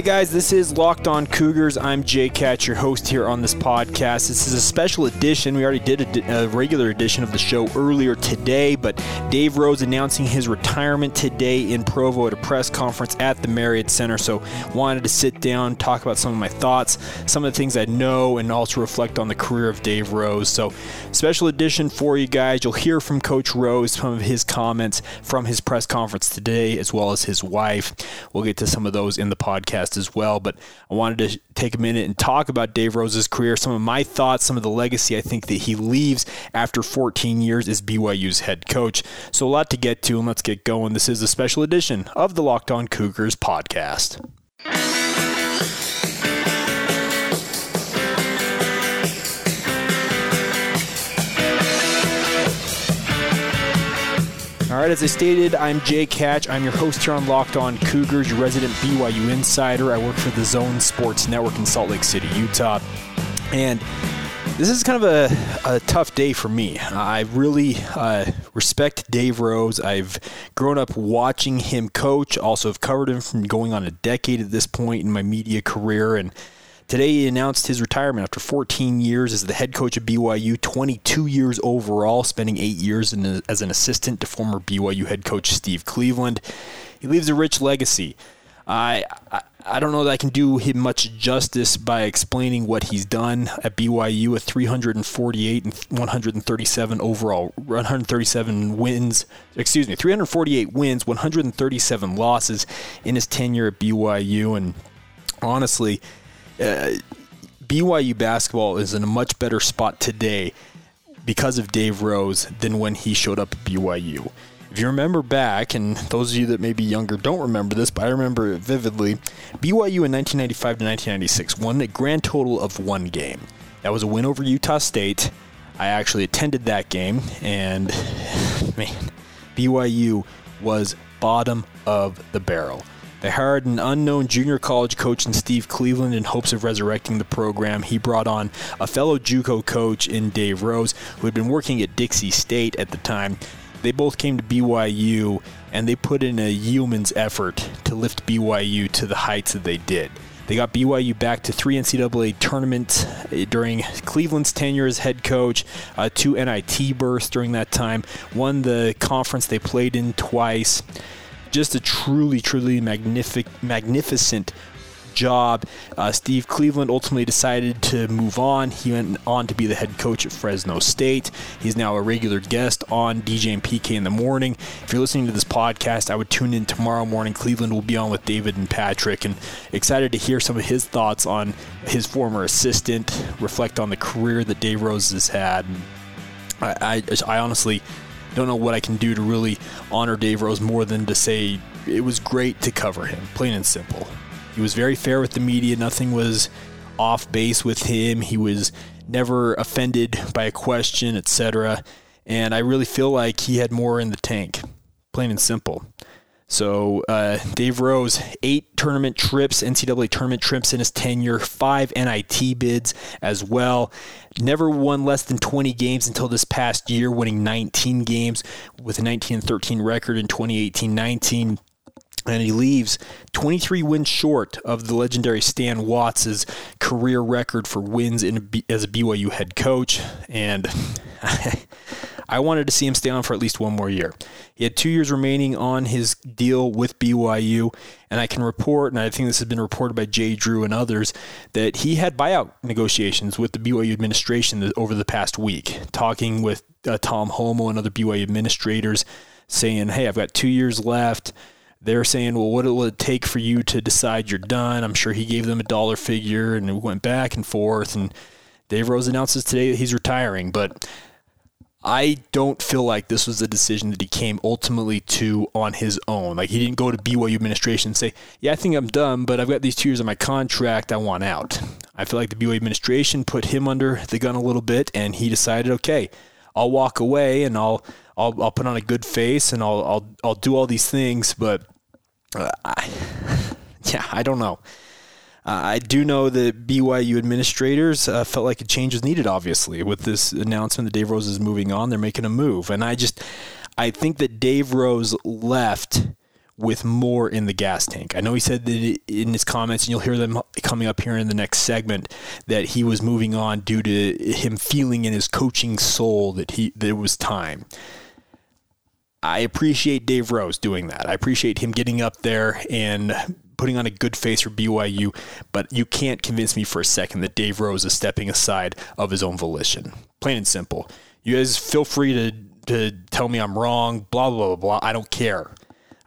Hey guys, this is Locked On Cougars. I'm Jake Hatch, your host here on this podcast. This is a special edition. We already did a, a, regular edition of the show earlier today, but Dave Rose announcing his retirement today in Provo at a press conference at the Marriott Center. So, wanted to sit down, talk about some of my thoughts, some of the things I know, and also reflect on the career of Dave Rose. So, special edition for you guys. You'll hear from Coach Rose, some of his comments from his press conference today, as well as his wife. We'll get to some of those in the podcast podcast as well. But I wanted to take a minute and talk about Dave Rose's career, some of my thoughts, some of the legacy I think that he leaves after 14 years as BYU's head coach. So a lot to get to, and let's get going. This is a special edition of the Locked On Cougars podcast. All right, as I stated, I'm Jake Hatch. I'm your host here on Locked On Cougars, your resident BYU insider. I work for the Zone Sports Network in Salt Lake City, Utah. And this is kind of a, a tough day for me. I really uh, respect Dave Rose. I've grown up watching him coach, also have covered him from going on a decade at this point in my media career. And Today, he announced his retirement after 14 years as the head coach of BYU, 22 years overall, spending eight years a, as an assistant to former BYU head coach Steve Cleveland. He leaves a rich legacy. I, I, I don't know that I can do him much justice by explaining what he's done at BYU with 348 and 137 overall, 137 wins. Excuse me, 348 wins, 137 losses in his tenure at BYU, and honestly uh, BYU basketball is in a much better spot today because of Dave Rose than when he showed up at BYU. If you remember back, and those of you that may be younger don't remember this, but I remember it vividly, BYU in 1995 to 1996 won a grand total of one game. That was a win over Utah State. I actually attended that game, and man, BYU was bottom of the barrel. They hired an unknown junior college coach in Steve Cleveland in hopes of resurrecting the program. He brought on a fellow JUCO coach in Dave Rose, who had been working at Dixie State at the time. They both came to BYU and they put in a yeoman's effort to lift BYU to the heights that they did. They got BYU back to three NCAA tournaments eh, during Cleveland's tenure as head coach, uh, two NIT berths during that time, won the conference they played in twice just a truly, truly magnific- magnificent job. Uh, Steve Cleveland ultimately decided to move on. He went on to be the head coach at Fresno State. He's now a regular guest on DJ and PK in the morning. If you're listening to this podcast, I would tune in tomorrow morning. Cleveland will be on with David and Patrick, and excited to hear some of his thoughts on his former assistant, reflect on the career that Dave Rose has had. I, I, I honestly don't know what I can do to really honor Dave Rose more than to say it was great to cover him, plain and simple. He was very fair with the media. Nothing was off base with him. He was never offended by a question, etc. And I really feel like he had more in the tank, plain and simple. So uh, Dave Rose, eight tournament trips, NCAA tournament trips in his tenure, five NIT bids as well. Never won less than 20 games until this past year, winning 19 games with a 19 13 record in 2018-19 and he leaves 23 wins short of the legendary Stan Watts' career record for wins in a, as a BYU head coach. And I wanted to see him stay on for at least one more year. He had two years remaining on his deal with BYU, and I can report, and I think this has been reported by Jay Drew and others, that he had buyout negotiations with the BYU administration over the past week, talking with uh, Tom Holmoe and other BYU administrators, saying, "Hey, I've got two years left." they're saying, well, what will it take for you to decide you're done? I'm sure he gave them a dollar figure and it went back and forth. And Dave Rose announces today that he's retiring. But I don't feel like this was a decision that he came ultimately to on his own. Like he didn't go to BYU administration and say, "Yeah, I think I'm done, but I've got these two years on my contract. I want out." I feel like the BYU administration put him under the gun a little bit, and he decided, okay, I'll walk away and I'll I'll, I'll put on a good face and I'll I'll I'll do all these things, but uh, I, yeah, I don't know. Uh, I do know that BYU administrators uh, felt like a change was needed. Obviously, with this announcement that Dave Rose is moving on, they're making a move, and I just I think that Dave Rose left with more in the gas tank. I know he said that in his comments, and you'll hear them coming up here in the next segment, that he was moving on due to him feeling in his coaching soul that he that it was time. I appreciate Dave Rose doing that. I appreciate him getting up there and putting on a good face for BYU, but you can't convince me for a second that Dave Rose is stepping aside of his own volition. Plain and simple. You guys feel free to, to tell me I'm wrong, blah, blah, blah, blah. I don't care.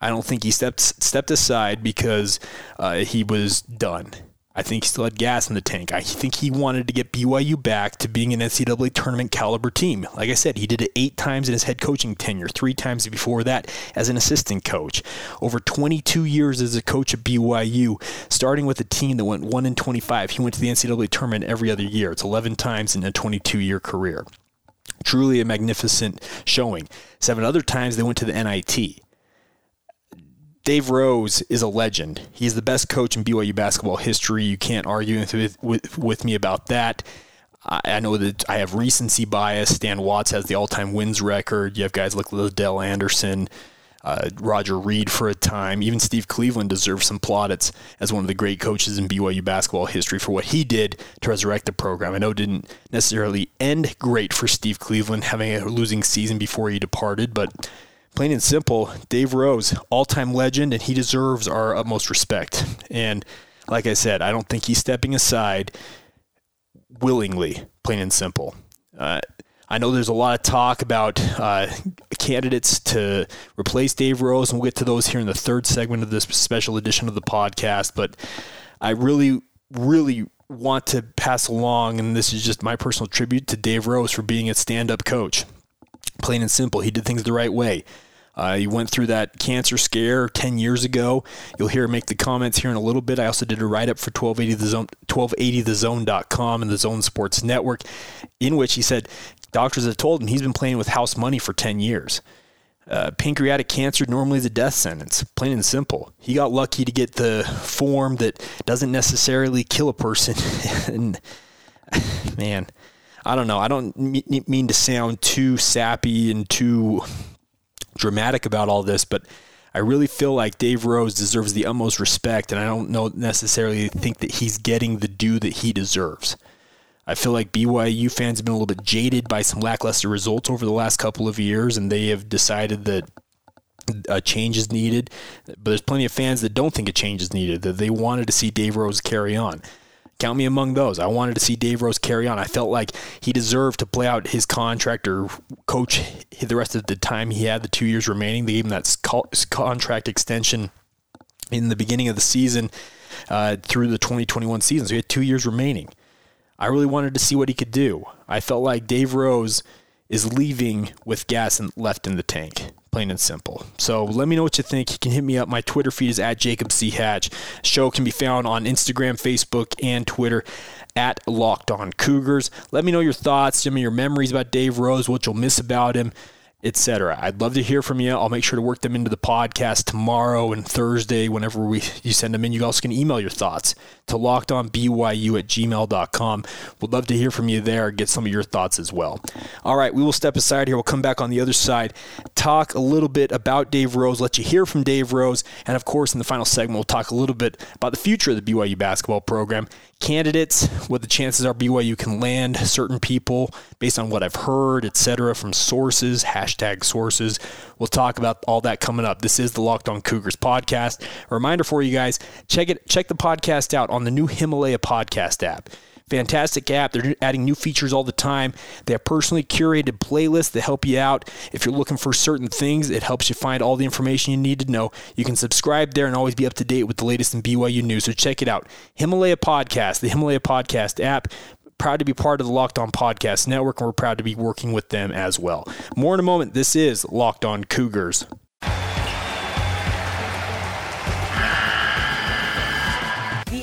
I don't think he stepped stepped aside because uh, he was done. I think he still had gas in the tank. I think he wanted to get BYU back to being an NCAA tournament caliber team. Like I said, he did it eight times in his head coaching tenure, three times before that as an assistant coach. Over 22 years as a coach at BYU, starting with a team that went 1 in 25. He went to the NCAA tournament every other year. It's 11 times in a 22 year career. Truly a magnificent showing. Seven other times they went to the NIT. Dave Rose is a legend. He's the best coach in BYU basketball history. You can't argue with, with, with me about that. I, know that I have recency bias. Stan Watts has the all-time wins record. You have guys like Ladell Andersen, uh, Roger Reid for a time. Even Steve Cleveland deserves some plaudits as one of the great coaches in BYU basketball history for what he did to resurrect the program. I know it didn't necessarily end great for Steve Cleveland having a losing season before he departed, but plain and simple, Dave Rose, all time legend, and he deserves our utmost respect. And like I said, I don't think he's stepping aside willingly, plain and simple. Uh, I know there's a lot of talk about uh, candidates to replace Dave Rose, and we'll get to those here in the third segment of this special edition of the podcast. But I really, really want to pass along, and this is just my personal tribute to Dave Rose for being a stand up coach. Plain and simple, he did things the right way. Uh, he went through that cancer scare 10 years ago. You'll hear him make the comments here in a little bit. I also did a write up for 1280 the zone, 1280thezone.com and the Zone Sports Network, in which he said doctors have told him he's been playing with house money for 10 years. Uh, pancreatic cancer normally is a death sentence, plain and simple. He got lucky to get the form that doesn't necessarily kill a person. and man, I don't know. I don't mean to sound too sappy and too dramatic about all this, but I really feel like Dave Rose deserves the utmost respect, and I don't know necessarily think that he's getting the due that he deserves. I feel like BYU fans have been a little bit jaded by some lackluster results over the last couple of years, and they have decided that a change is needed. But there's plenty of fans that don't think a change is needed, that they wanted to see Dave Rose carry on count me among those. I wanted to see Dave Rose carry on. I felt like he deserved to play out his contract or coach the rest of the time he had the two years remaining. They gave him that contract extension in the beginning of the season uh, through the 2021 season. So he had two years remaining. I really wanted to see what he could do. I felt like Dave Rose is leaving with gas left in the tank plain and simple. So let me know what you think. You can hit me up. My Twitter feed is at Jacob C. Hatch. Show can be found on Instagram, Facebook, and Twitter at Locked On Cougars. Let me know your thoughts, Give me your memories about Dave Rose, what you'll miss about him etc. I'd love to hear from you. I'll make sure to work them into the podcast tomorrow and Thursday whenever we you send them in. You also can email your thoughts to lockedonbyu at gmail.com. Would love to hear from you there, get some of your thoughts as well. All right, we will step aside here. We'll come back on the other side, talk a little bit about Dave Rose, let you hear from Dave Rose, and of course, in the final segment, we'll talk a little bit about the future of the BYU basketball program candidates, what the chances are BYU can land certain people based on what I've heard, etc., from sources, hashtag sources. We'll talk about all that coming up. This is the Locked On Cougars podcast. A reminder for you guys: check it, check the podcast out on the new Himalaya podcast app. Fantastic app. They're adding new features all the time. They have personally curated playlists that help you out. If you're looking for certain things, it helps you find all the information you need to know. You can subscribe there and always be up to date with the latest in BYU news. So check it out. Himalaya Podcast, the Himalaya Podcast app proud to be part of the Locked On Podcast Network, and we're proud to be working with them as well. More in a moment. This is Locked On Cougars.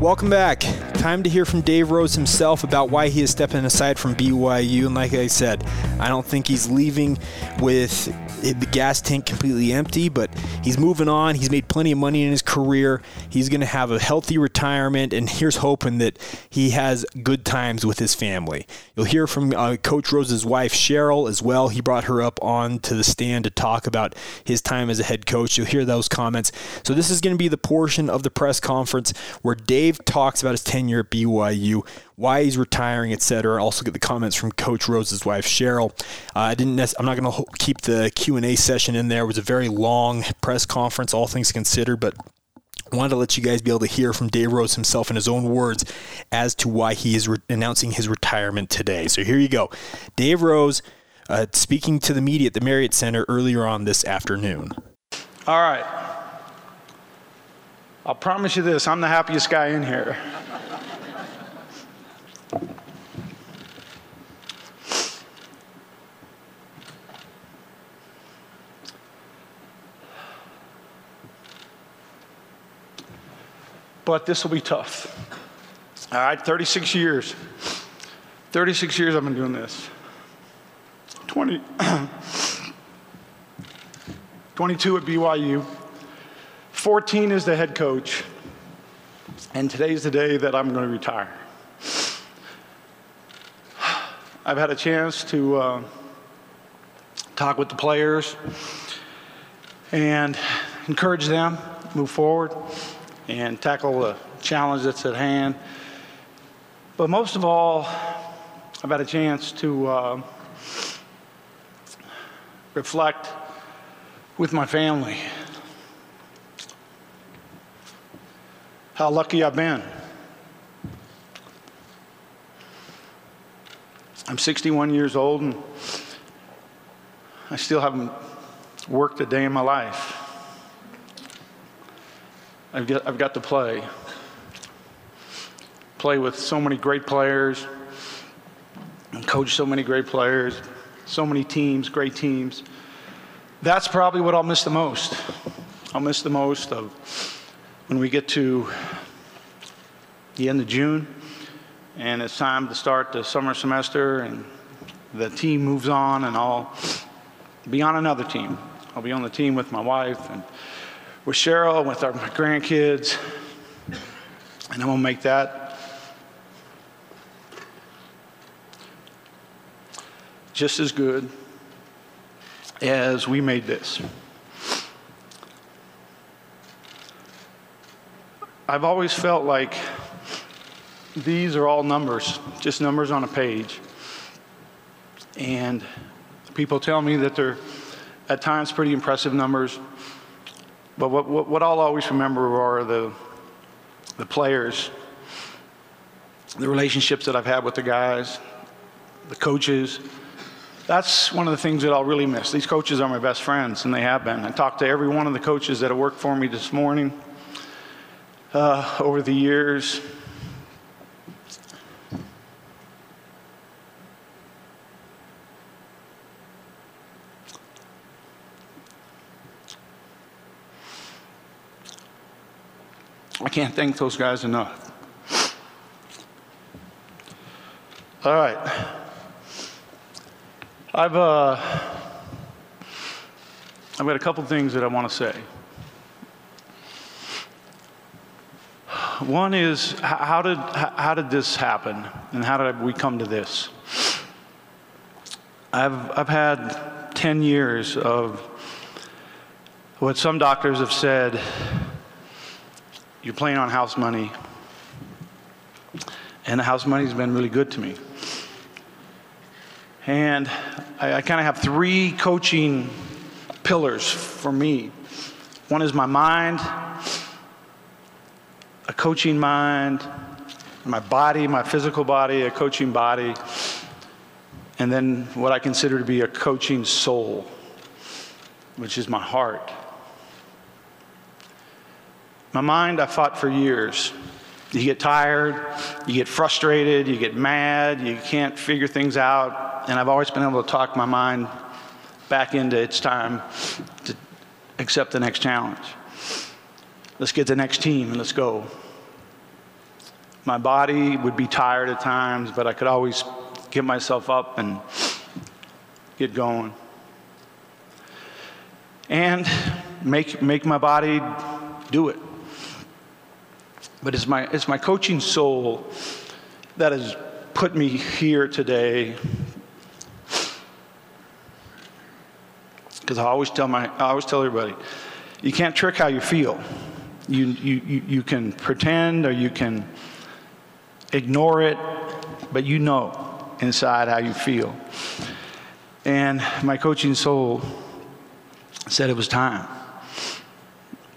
Welcome back. Time to hear from Dave Rose himself about why he is stepping aside from BYU. And like I said, I don't think he's leaving with the gas tank completely empty, but he's moving on. He's made plenty of money in his career. He's going to have a healthy retirement, and here's hoping that he has good times with his family. You'll hear from uh, Coach Rose's wife, Cheryl, as well. He brought her up onto the stand to talk about his time as a head coach. You'll hear those comments. So, this is going to be the portion of the press conference where Dave talks about his tenure at BYU why he's retiring, etc. Also get the comments from Coach Rose's wife Cheryl. Uh, I didn't. I'm not going to keep the Q and A session in there. It was a very long press conference, all things considered, but wanted to let you guys be able to hear from Dave Rose himself in his own words as to why he is re- announcing his retirement today. So here you go, Dave Rose uh, speaking to the media at the Marriott Center earlier on this afternoon. All right. I'll promise you this I'm the happiest guy in here. But this will be tough. All right, 36 years. 36 years I've been doing this. 20, 22 at BYU. 14 as the head coach. And today's the day that I'm going to retire. I've had a chance to uh, talk with the players and encourage them, move forward and tackle the challenge that's at hand. But most of all, I've had a chance to uh, reflect with my family how lucky I've been. I'm 61 years old and I still haven't worked a day in my life. I've got, I've got to play. Play with so many great players, and coach so many great players, so many teams, great teams. That's probably what I'll miss the most. I'll miss the most of when we get to the end of June and it's time to start the summer semester and the team moves on and I'll be on another team. I'll be on the team with my wife and with Cheryl, and with our, grandkids, and I'm to make that just as good as we made this. I've always felt like these are all numbers, just numbers on a page. And people tell me that they're at times pretty impressive numbers. But what, what, what I'll always remember are the, the players, the relationships that I've had with the guys, the coaches. That's one of the things that I'll really miss. These coaches are my best friends, and they have been. I talked to every one of the coaches that have worked for me this morning uh, over the years. Can't thank those guys enough. All right. I've, uh, I've got a couple things that I want to say. One is how did, how did this happen and how did we come to this? I've, I've had 10 years of what some doctors have said you're playing on house money. And the house money's been really good to me. And I, I kind of have three coaching pillars for me One is my mind, a coaching mind, my body, my physical body, a coaching body, and then what I consider to be a coaching soul, which is my heart. My mind, I fought for years. You get tired, you get frustrated, you get mad, you can't figure things out, and I've always been able to talk my mind back into it's time to accept the next challenge. Let's get the next team and let's go. My body would be tired at times, but I could always get myself up and get going. And make, make my body do it. But it's my, it's my coaching soul that has put me here today. Because I always tell my, I always tell everybody, you can't trick how you feel. You, you, you, you can pretend or you can ignore it, but you know inside how you feel. And my coaching soul said it was time.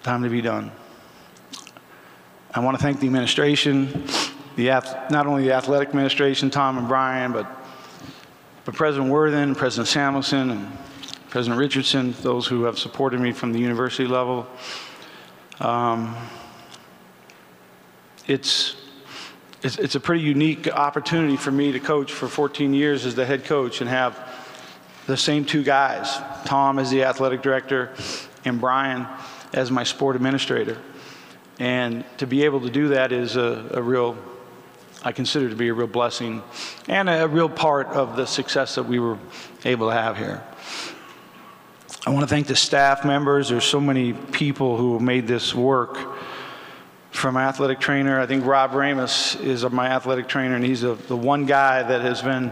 Time to be done. I want to thank the administration, the not only the athletic administration, Tom and Brian, but, but President Worthen, President Samuelson, and President Richardson, those who have supported me from the university level. Um, it's, it's, it's a pretty unique opportunity for me to coach for 14 years as the head coach and have the same two guys, Tom as the athletic director and Brian as my sport administrator. And to be able to do that is a, a real, I consider to be a real blessing and a, real part of the success that we were able to have here. I want to thank the staff members. There's so many people who made this work. From athletic trainer, I think Rob Ramus is my athletic trainer, and he's a, the one guy that has been,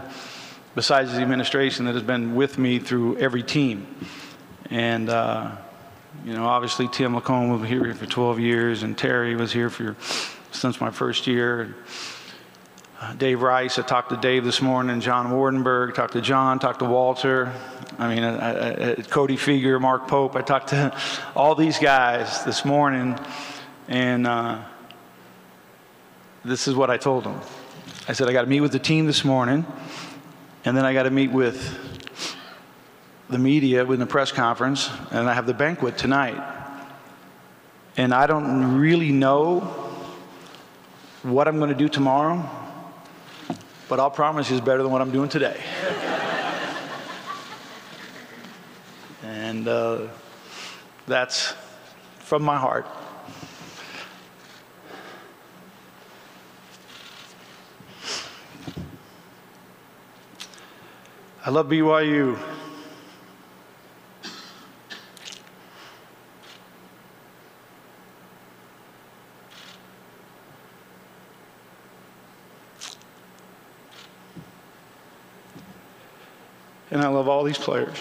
besides the administration, that has been with me through every team. And uh, you know, obviously Tim LaComb was here for 12 years, and Terry was here for since my first year. Uh, Dave Rice, I talked to Dave this morning, John Wardenburg, talked to John, talked to Walter. I mean, I, I, Cody Fueger, Mark Pope. I talked to all these guys this morning, and uh, this is what I told them. I said, I got to meet with the team this morning, and then I got to meet with the media in the press conference, and I have the banquet tonight. And I don't really know what I'm going to do tomorrow, but I'll promise you it's better than what I'm doing today. and uh, that's from my heart. I love BYU. And I love all these players.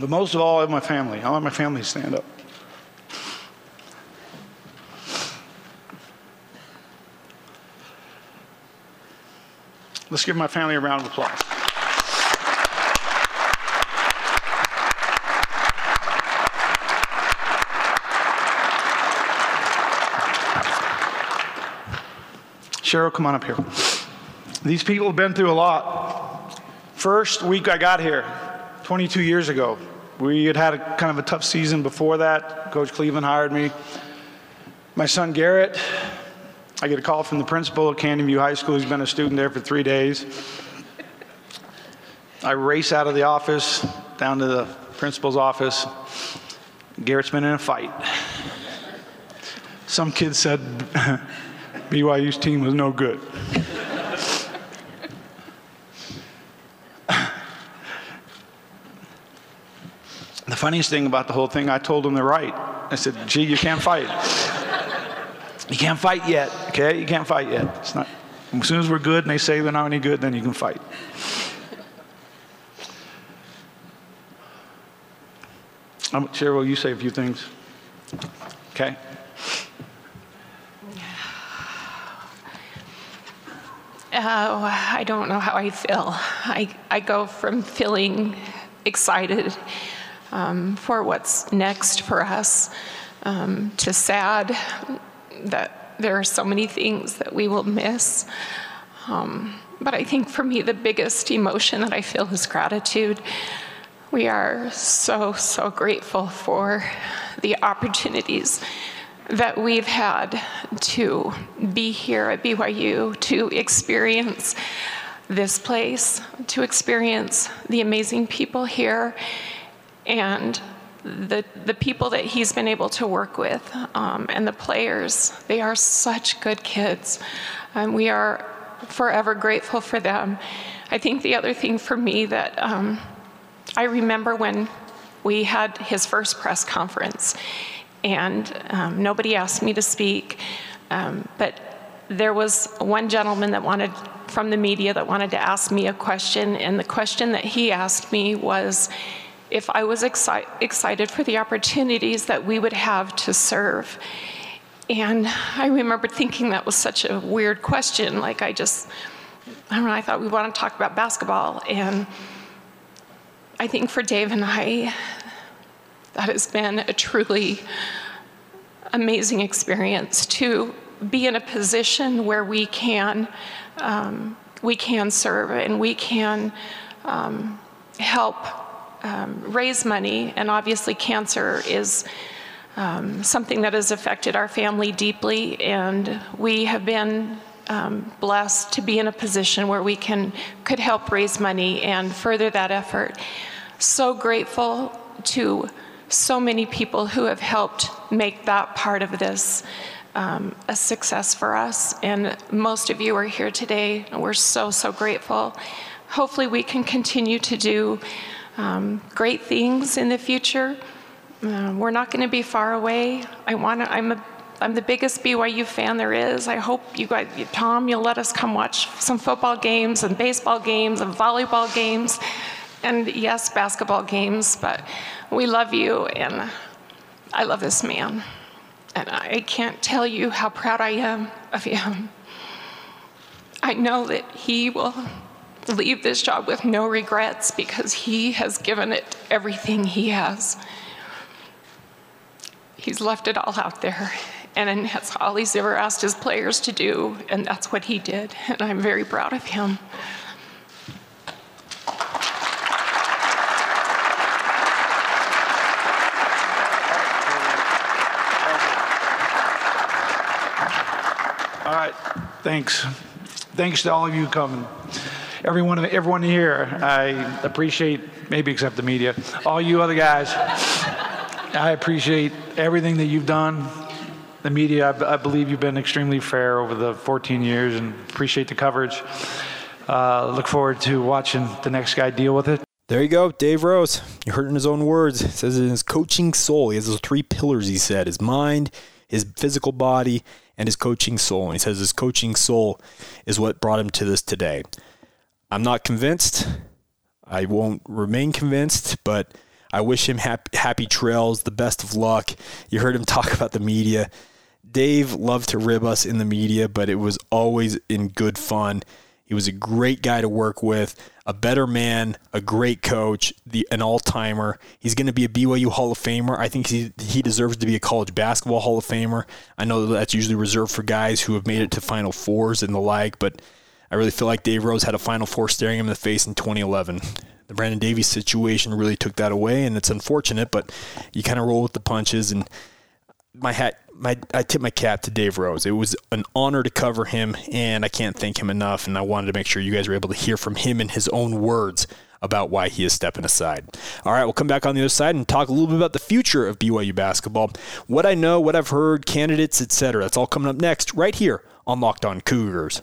But most of all, I have my family. I want my family to stand up. Let's give my family a round of applause. Cheryl, come on up here. These people have been through a lot. First week I got here, 22 years ago, we had had a kind of a tough season before that. Coach Cleveland hired me. My son Garrett, I get a call from the principal at Canyon View High School. He's been a student there for three days. I race out of the office down to the principal's office. Garrett's been in a fight. Some kid said, BYU's team was no good. the funniest thing about the whole thing, I told them they're right. I said, gee, you can't fight. you can't fight yet, okay? You can't fight yet. It's not, as soon as we're good and they say they're not any good, then you can fight. Cheryl, you say a few things. Okay? I don't know how I feel. I, I go from feeling excited um, for what's next for us um, to sad that there are so many things that we will miss. Um, but I think for me, the biggest emotion that I feel is gratitude. We are so, so grateful for the opportunities that we've had to be here at BYU, to experience this place, to experience the amazing people here, and the, the people that he's been able to work with, um, and the players. They are such good kids. and we are forever grateful for them. I think the other thing for me that um, I remember when we had his first press conference, and um, nobody asked me to speak, um, but there was one gentleman that wanted from the media that wanted to ask me a question, and the question that he asked me was if I was exci- excited for the opportunities that we would have to serve. And I remember thinking that was such a weird question. Like, I just, I don't know, I thought we want to talk about basketball. And I think for Dave and I, that has been a truly amazing experience to be in a position where we can um, we can serve and we can um, help um, raise money. And obviously, cancer is um, something that has affected our family deeply, and we have been um, blessed to be in a position where we can could help raise money and further that effort. So grateful to so many people who have helped make that part of this um, a success for us. And most of you are here today. We're so, so grateful. Hopefully, we can continue to do um, great things in the future. Uh, we're not going to be far away. I want to, I'm a I'm the biggest BYU fan there is. I hope you guys, Tom, you'll let us come watch some football games and baseball games and volleyball games and yes, basketball games, but we love you and I love this man. And I can't tell you how proud I am of him. I know that he will leave this job with no regrets because he has given it everything he has. He's left it all out there, and that's all he's ever asked his players to do, and that's what he did, and I'm very proud of him. All right, thanks. Thanks to all of you coming. Everyone, everyone here, I appreciate, maybe except the media, all you other guys. I appreciate everything that you've done. The media, I, believe you've been extremely fair over the 14 years and appreciate the coverage. Uh, look forward to watching the next guy deal with it. There you go, Dave Rose. You heard it in his own words. It says in his coaching soul, he has those three pillars, he said his mind, his physical body, and his coaching soul. And he says his coaching soul is what brought him to this today. I'm not convinced. I won't remain convinced, but I wish him happy, happy trails, the best of luck. You heard him talk about the media. Dave loved to rib us in the media, but it was always in good fun. He was a great guy to work with, a better man, a great coach, the an all-timer. He's going to be a BYU Hall of Famer. I think he he deserves to be a college basketball Hall of Famer. I know that's usually reserved for guys who have made it to Final Fours and the like, but I really feel like Dave Rose had a Final Four staring him in the face in 2011. The Brandon Davies situation really took that away, and it's unfortunate, but you kind of roll with the punches. And my hat, my I tip my cap to Dave Rose. It was an honor to cover him, and I can't thank him enough. And I wanted to make sure you guys were able to hear from him in his own words about why he is stepping aside. All right, we'll come back on the other side and talk a little bit about the future of BYU basketball, what I know, what I've heard, candidates, etc. That's all coming up next, right here on Locked On Cougars.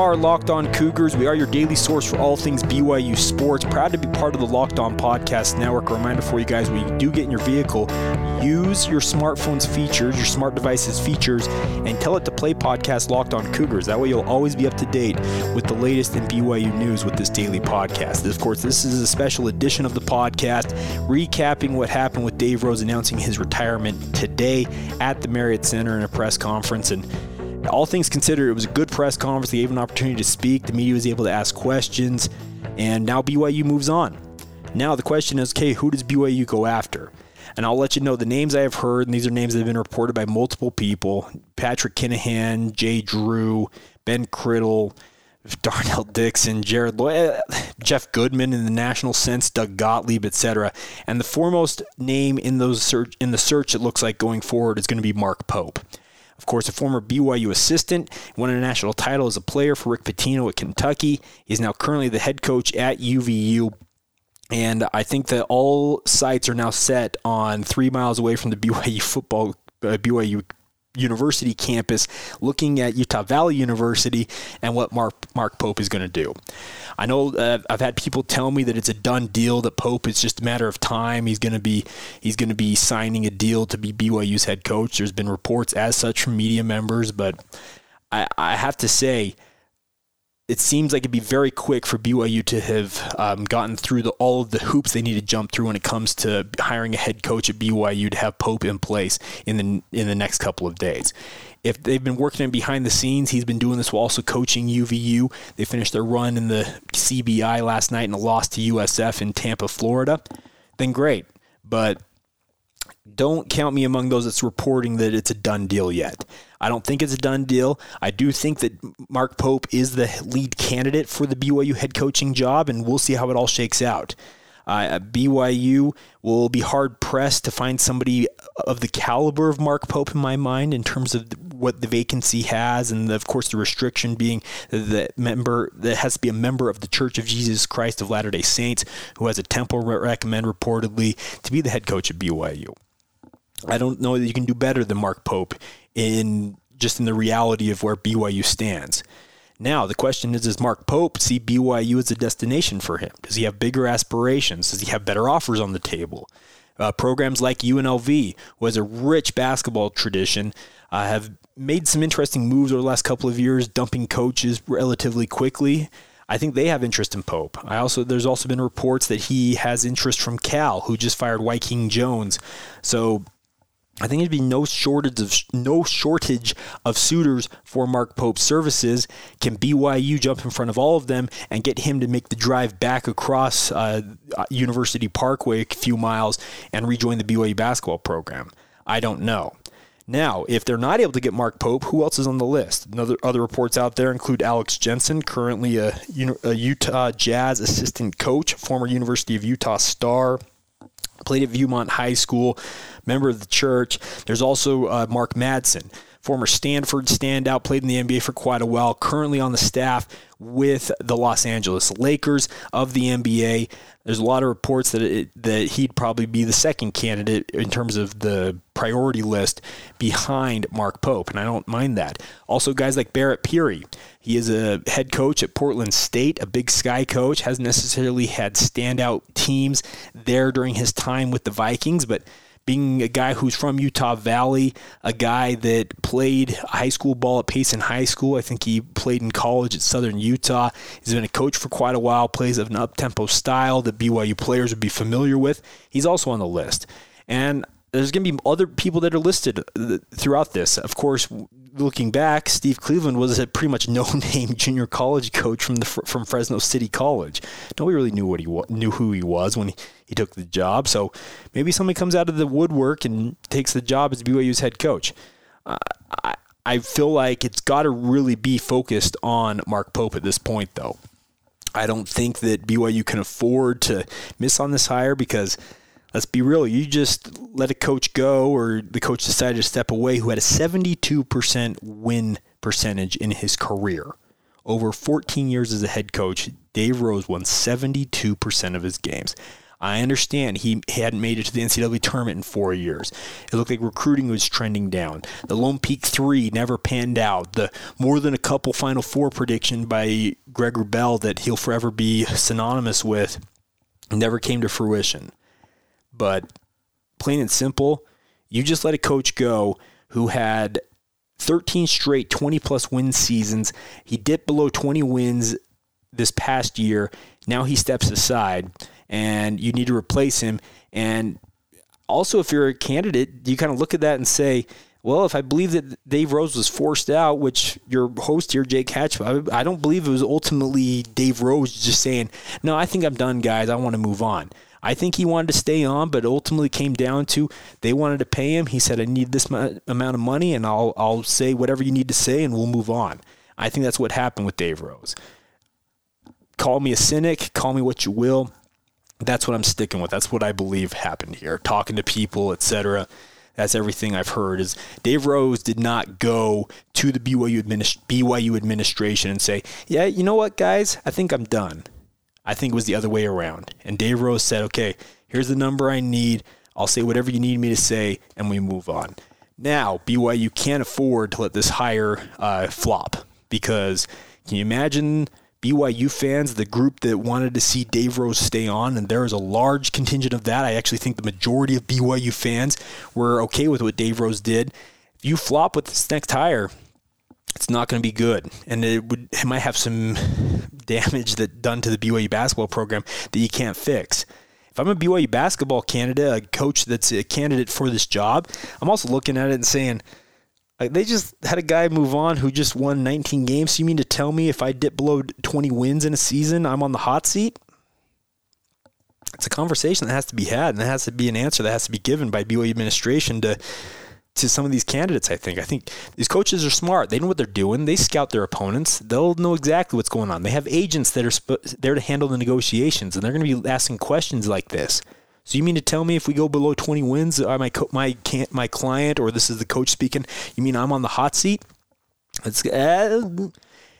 Are Locked On Cougars. We are your daily source for all things BYU sports. Proud to be part of the Locked On Podcast Network. A reminder for you guys when you do get in your vehicle, use your smartphone's features, your smart device's features, and tell it to play podcast Locked On Cougars. That way you'll always be up to date with the latest in BYU news with this daily podcast. Of course, this is a special edition of the podcast recapping what happened with Dave Rose announcing his retirement today at the Marriott Center in a press conference. And all things considered, it was a good press conference. They gave an opportunity to speak. The media was able to ask questions, and now BYU moves on. Now the question is, okay, who does BYU go after? And I'll let you know the names I have heard, and these are names that have been reported by multiple people: Patrick Kinahan, Jay Drew, Ben Criddle, Darnell Dickson, Jared Lloyd, eh, Jeff Goodman in the national sense, Doug Gottlieb, etc. And the foremost name in those search in the search it looks like going forward is going to be Mark Pope. Of course, a former BYU assistant, won a national title as a player for Rick Pitino at Kentucky. He's now currently the head coach at UVU. And I think that all sights are now set on three miles away from the BYU football, uh, BYU University campus, looking at Utah Valley University and what Mark Mark Pope is going to do. I know uh, I've had people tell me that it's a done deal. That Pope is just a matter of time. He's going to be he's going to be signing a deal to be BYU's head coach. There's been reports as such from media members, but I, I have to say it seems like it'd be very quick for BYU to have um, gotten through the, all of the hoops they need to jump through when it comes to hiring a head coach at BYU to have Pope in place in the in the next couple of days. If they've been working behind the scenes, he's been doing this while also coaching UVU. They finished their run in the CBI last night and a loss to USF in Tampa, Florida. Then great, but don't count me among those that's reporting that it's a done deal yet. I don't think it's a done deal. I do think that Mark Pope is the lead candidate for the BYU head coaching job, and we'll see how it all shakes out. Uh, BYU will be hard pressed to find somebody of the caliber of Mark Pope in my mind in terms of what the vacancy has, and of course the restriction being that member that has to be a member of the Church of Jesus Christ of Latter Day Saints who has a temple recommend reportedly to be the head coach of BYU. I don't know that you can do better than Mark Pope in just in the reality of where BYU stands. Now, the question is Does Mark Pope see BYU as a destination for him? Does he have bigger aspirations? Does he have better offers on the table? Uh, programs like UNLV, who has a rich basketball tradition, uh, have made some interesting moves over the last couple of years, dumping coaches relatively quickly. I think they have interest in Pope. I also there's also been reports that he has interest from Cal, who just fired Wyking Jones. So I think there'd be no shortage of no shortage of suitors for Mark Pope's services. Can BYU jump in front of all of them and get him to make the drive back across uh, University Parkway a few miles and rejoin the BYU basketball program? I don't know. Now, if they're not able to get Mark Pope, who else is on the list? Another other reports out there include Alex Jensen, currently a, a Utah Jazz assistant coach, former University of Utah star played at Viewmont High School, member of the church. There's also uh, Mark Madsen, former Stanford standout, played in the NBA for quite a while, currently on the staff with the Los Angeles Lakers of the NBA. There's a lot of reports that it, that he'd probably be the second candidate in terms of the priority list behind Mark Pope, and I don't mind that. Also, guys like Barrett Peery. He is a head coach at Portland State, a Big Sky coach, hasn't necessarily had standout teams there during his time with the Vikings, but being a guy who's from Utah Valley, a guy that played high school ball at Payson High School. I think he played in college at Southern Utah. He's been a coach for quite a while, plays of an up tempo style that BYU players would be familiar with. He's also on the list. And there's going to be other people that are listed uh, throughout this. Of course, looking back, Steve Cleveland was a pretty much no-name junior college coach from the from Fresno City College. Nobody really knew what he knew who he was when he, he took the job. So maybe somebody comes out of the woodwork and takes the job as BYU's head coach. Uh, I I feel like it's got to really be focused on Mark Pope at this point, though. I don't think that BYU can afford to miss on this hire because let's be real, you just let a coach go or the coach decided to step away who had a 72% win percentage in his career. Over 14 years as a head coach, Dave Rose won 72% of his games. I understand he hadn't made it to the NCAA tournament in four years. It looked like recruiting was trending down. The Lone Peak three never panned out. The more than a couple Final Four prediction by Greg Wrubell that he'll forever be synonymous with never came to fruition. But plain and simple, you just let a coach go who had 13 straight 20 plus win seasons. He dipped below 20 wins this past year. Now he steps aside and you need to replace him. And also, if you're a candidate, you kind of look at that and say, well, if I believe that Dave Rose was forced out, which your host here, Jake Hatch, I, I don't believe it was ultimately Dave Rose just saying, no, I think I'm done, guys. I want to move on. I think he wanted to stay on, but ultimately came down to they wanted to pay him. He said, I need this amount of money, and I'll, I'll say whatever you need to say, and we'll move on. I think that's what happened with Dave Rose. Call me a cynic, call me what you will. That's what I'm sticking with. That's what I believe happened here. Talking to people, etc. That's everything I've heard. Is Dave Rose did not go to the BYU, administ- BYU administration and say, "Yeah, you know what, guys, I think I'm done." I think it was the other way around. And Dave Rose said, "Okay, here's the number I need. I'll say whatever you need me to say, and we move on." Now BYU can't afford to let this hire uh, flop because can you imagine BYU fans, the group that wanted to see Dave Rose stay on, and there is a large contingent of that. I actually think the majority of BYU fans were okay with what Dave Rose did. If you flop with this next hire, it's not going to be good, and it would it might have some damage that done to the BYU basketball program that you can't fix. If I'm a BYU basketball candidate, a coach that's a candidate for this job, I'm also looking at it and saying, like they just had a guy move on who just won 19 games. So you mean to tell me if I dip below 20 wins in a season, I'm on the hot seat? It's a conversation that has to be had, and there has to be an answer that has to be given by BYU administration to to some of these candidates. I think. I think these coaches are smart. They know what they're doing. They scout their opponents. They'll know exactly what's going on. They have agents that are sp- there to handle the negotiations, and they're going to be asking questions like this. So you mean to tell me if we go below 20 wins, uh, my co- my can't my client or this is the coach speaking? You mean I'm on the hot seat? It's uh,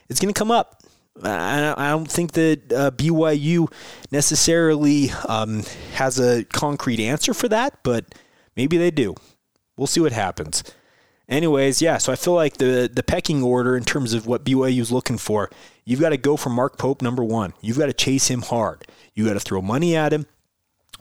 it's going to come up. I, I don't think that uh, BYU necessarily um, has a concrete answer for that, but maybe they do. We'll see what happens. Anyways, yeah, so I feel like the the pecking order in terms of what BYU is looking for, you've got to go for Mark Pope number one. You've got to chase him hard. You got to throw money at him.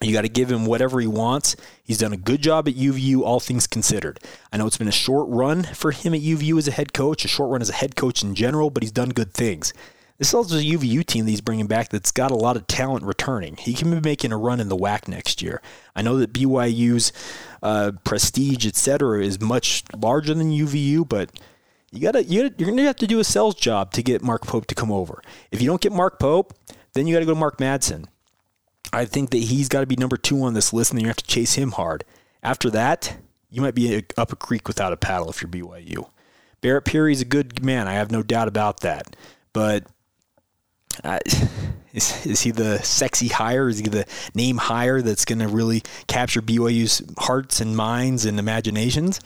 You got to give him whatever he wants. He's done a good job at UVU, all things considered. I know it's been a short run for him at UVU as a head coach, a short run as a head coach in general, but he's done good things. This is also a UVU team that he's bringing back that's got a lot of talent returning. He can be making a run in the WAC next year. I know that BYU's uh, prestige, etc., is much larger than UVU, but you gotta, you going to have to do a sales job to get Mark Pope to come over. If you don't get Mark Pope, then you got to go to Mark Madsen. I think that he's got to be number two on this list, and then you have to chase him hard. After that, you might be up a creek without a paddle if you're BYU. Barret Peery's a good man. I have no doubt about that. But uh, is, is he the sexy hire? Is he the name hire that's going to really capture BYU's hearts and minds and imaginations?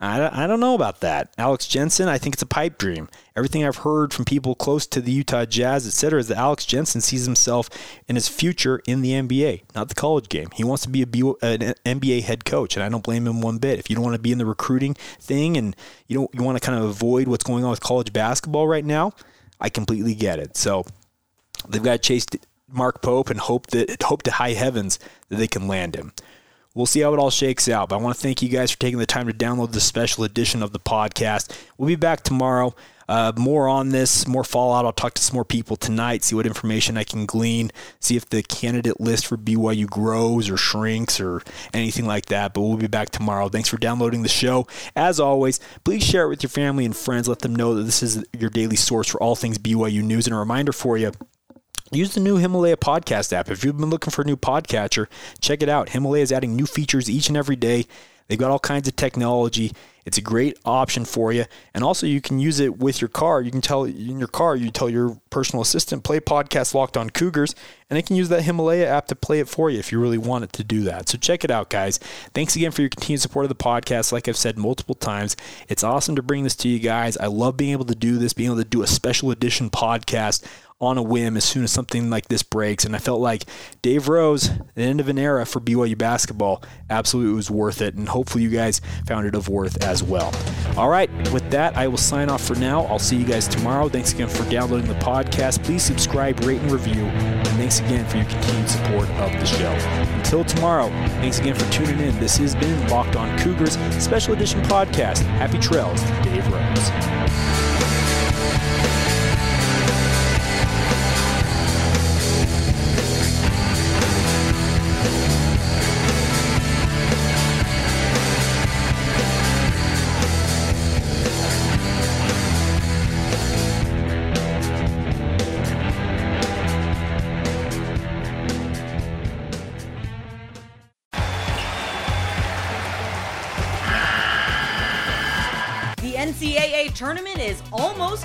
I, I don't know about that. Alex Jensen, I think it's a pipe dream. Everything I've heard from people close to the Utah Jazz, et cetera, is that Alex Jensen sees himself in his future in the NBA, not the college game. He wants to be a B, an NBA head coach, and I don't blame him one bit. If you don't want to be in the recruiting thing and you don't you want to kind of avoid what's going on with college basketball right now, I completely get it. So they've got to chase Mark Pope and hope that hope to high heavens that they can land him. We'll see how it all shakes out. But I want to thank you guys for taking the time to download this special edition of the podcast. We'll be back tomorrow. Uh, more on this, more fallout. I'll talk to some more people tonight, see what information I can glean, see if the candidate list for BYU grows or shrinks or anything like that. But we'll be back tomorrow. Thanks for downloading the show. As always, please share it with your family and friends. Let them know that this is your daily source for all things BYU news. And a reminder for you Use the new Himalaya podcast app. If you've been looking for a new podcatcher, check it out. Himalaya is adding new features each and every day. They've got all kinds of technology. It's a great option for you. And also, you can use it with your car. You can tell in your car, you tell your personal assistant, play podcast Locked on Cougars, and it can use that Himalaya app to play it for you if you really want it to do that. So check it out, guys. Thanks again for your continued support of the podcast. Like I've said multiple times, it's awesome to bring this to you guys. I love being able to do this, being able to do a special edition podcast on a whim as soon as something like this breaks. And I felt like Dave Rose, the end of an era for BYU basketball, absolutely was worth it. And hopefully you guys found it of worth as well. All right, with that, I will sign off for now. I'll see you guys tomorrow. Thanks again for downloading the podcast. Please subscribe, rate, and review. And thanks again for your continued support of the show. Until tomorrow, thanks again for tuning in. This has been Locked On Cougars Special Edition Podcast. Happy trails, Dave Rose.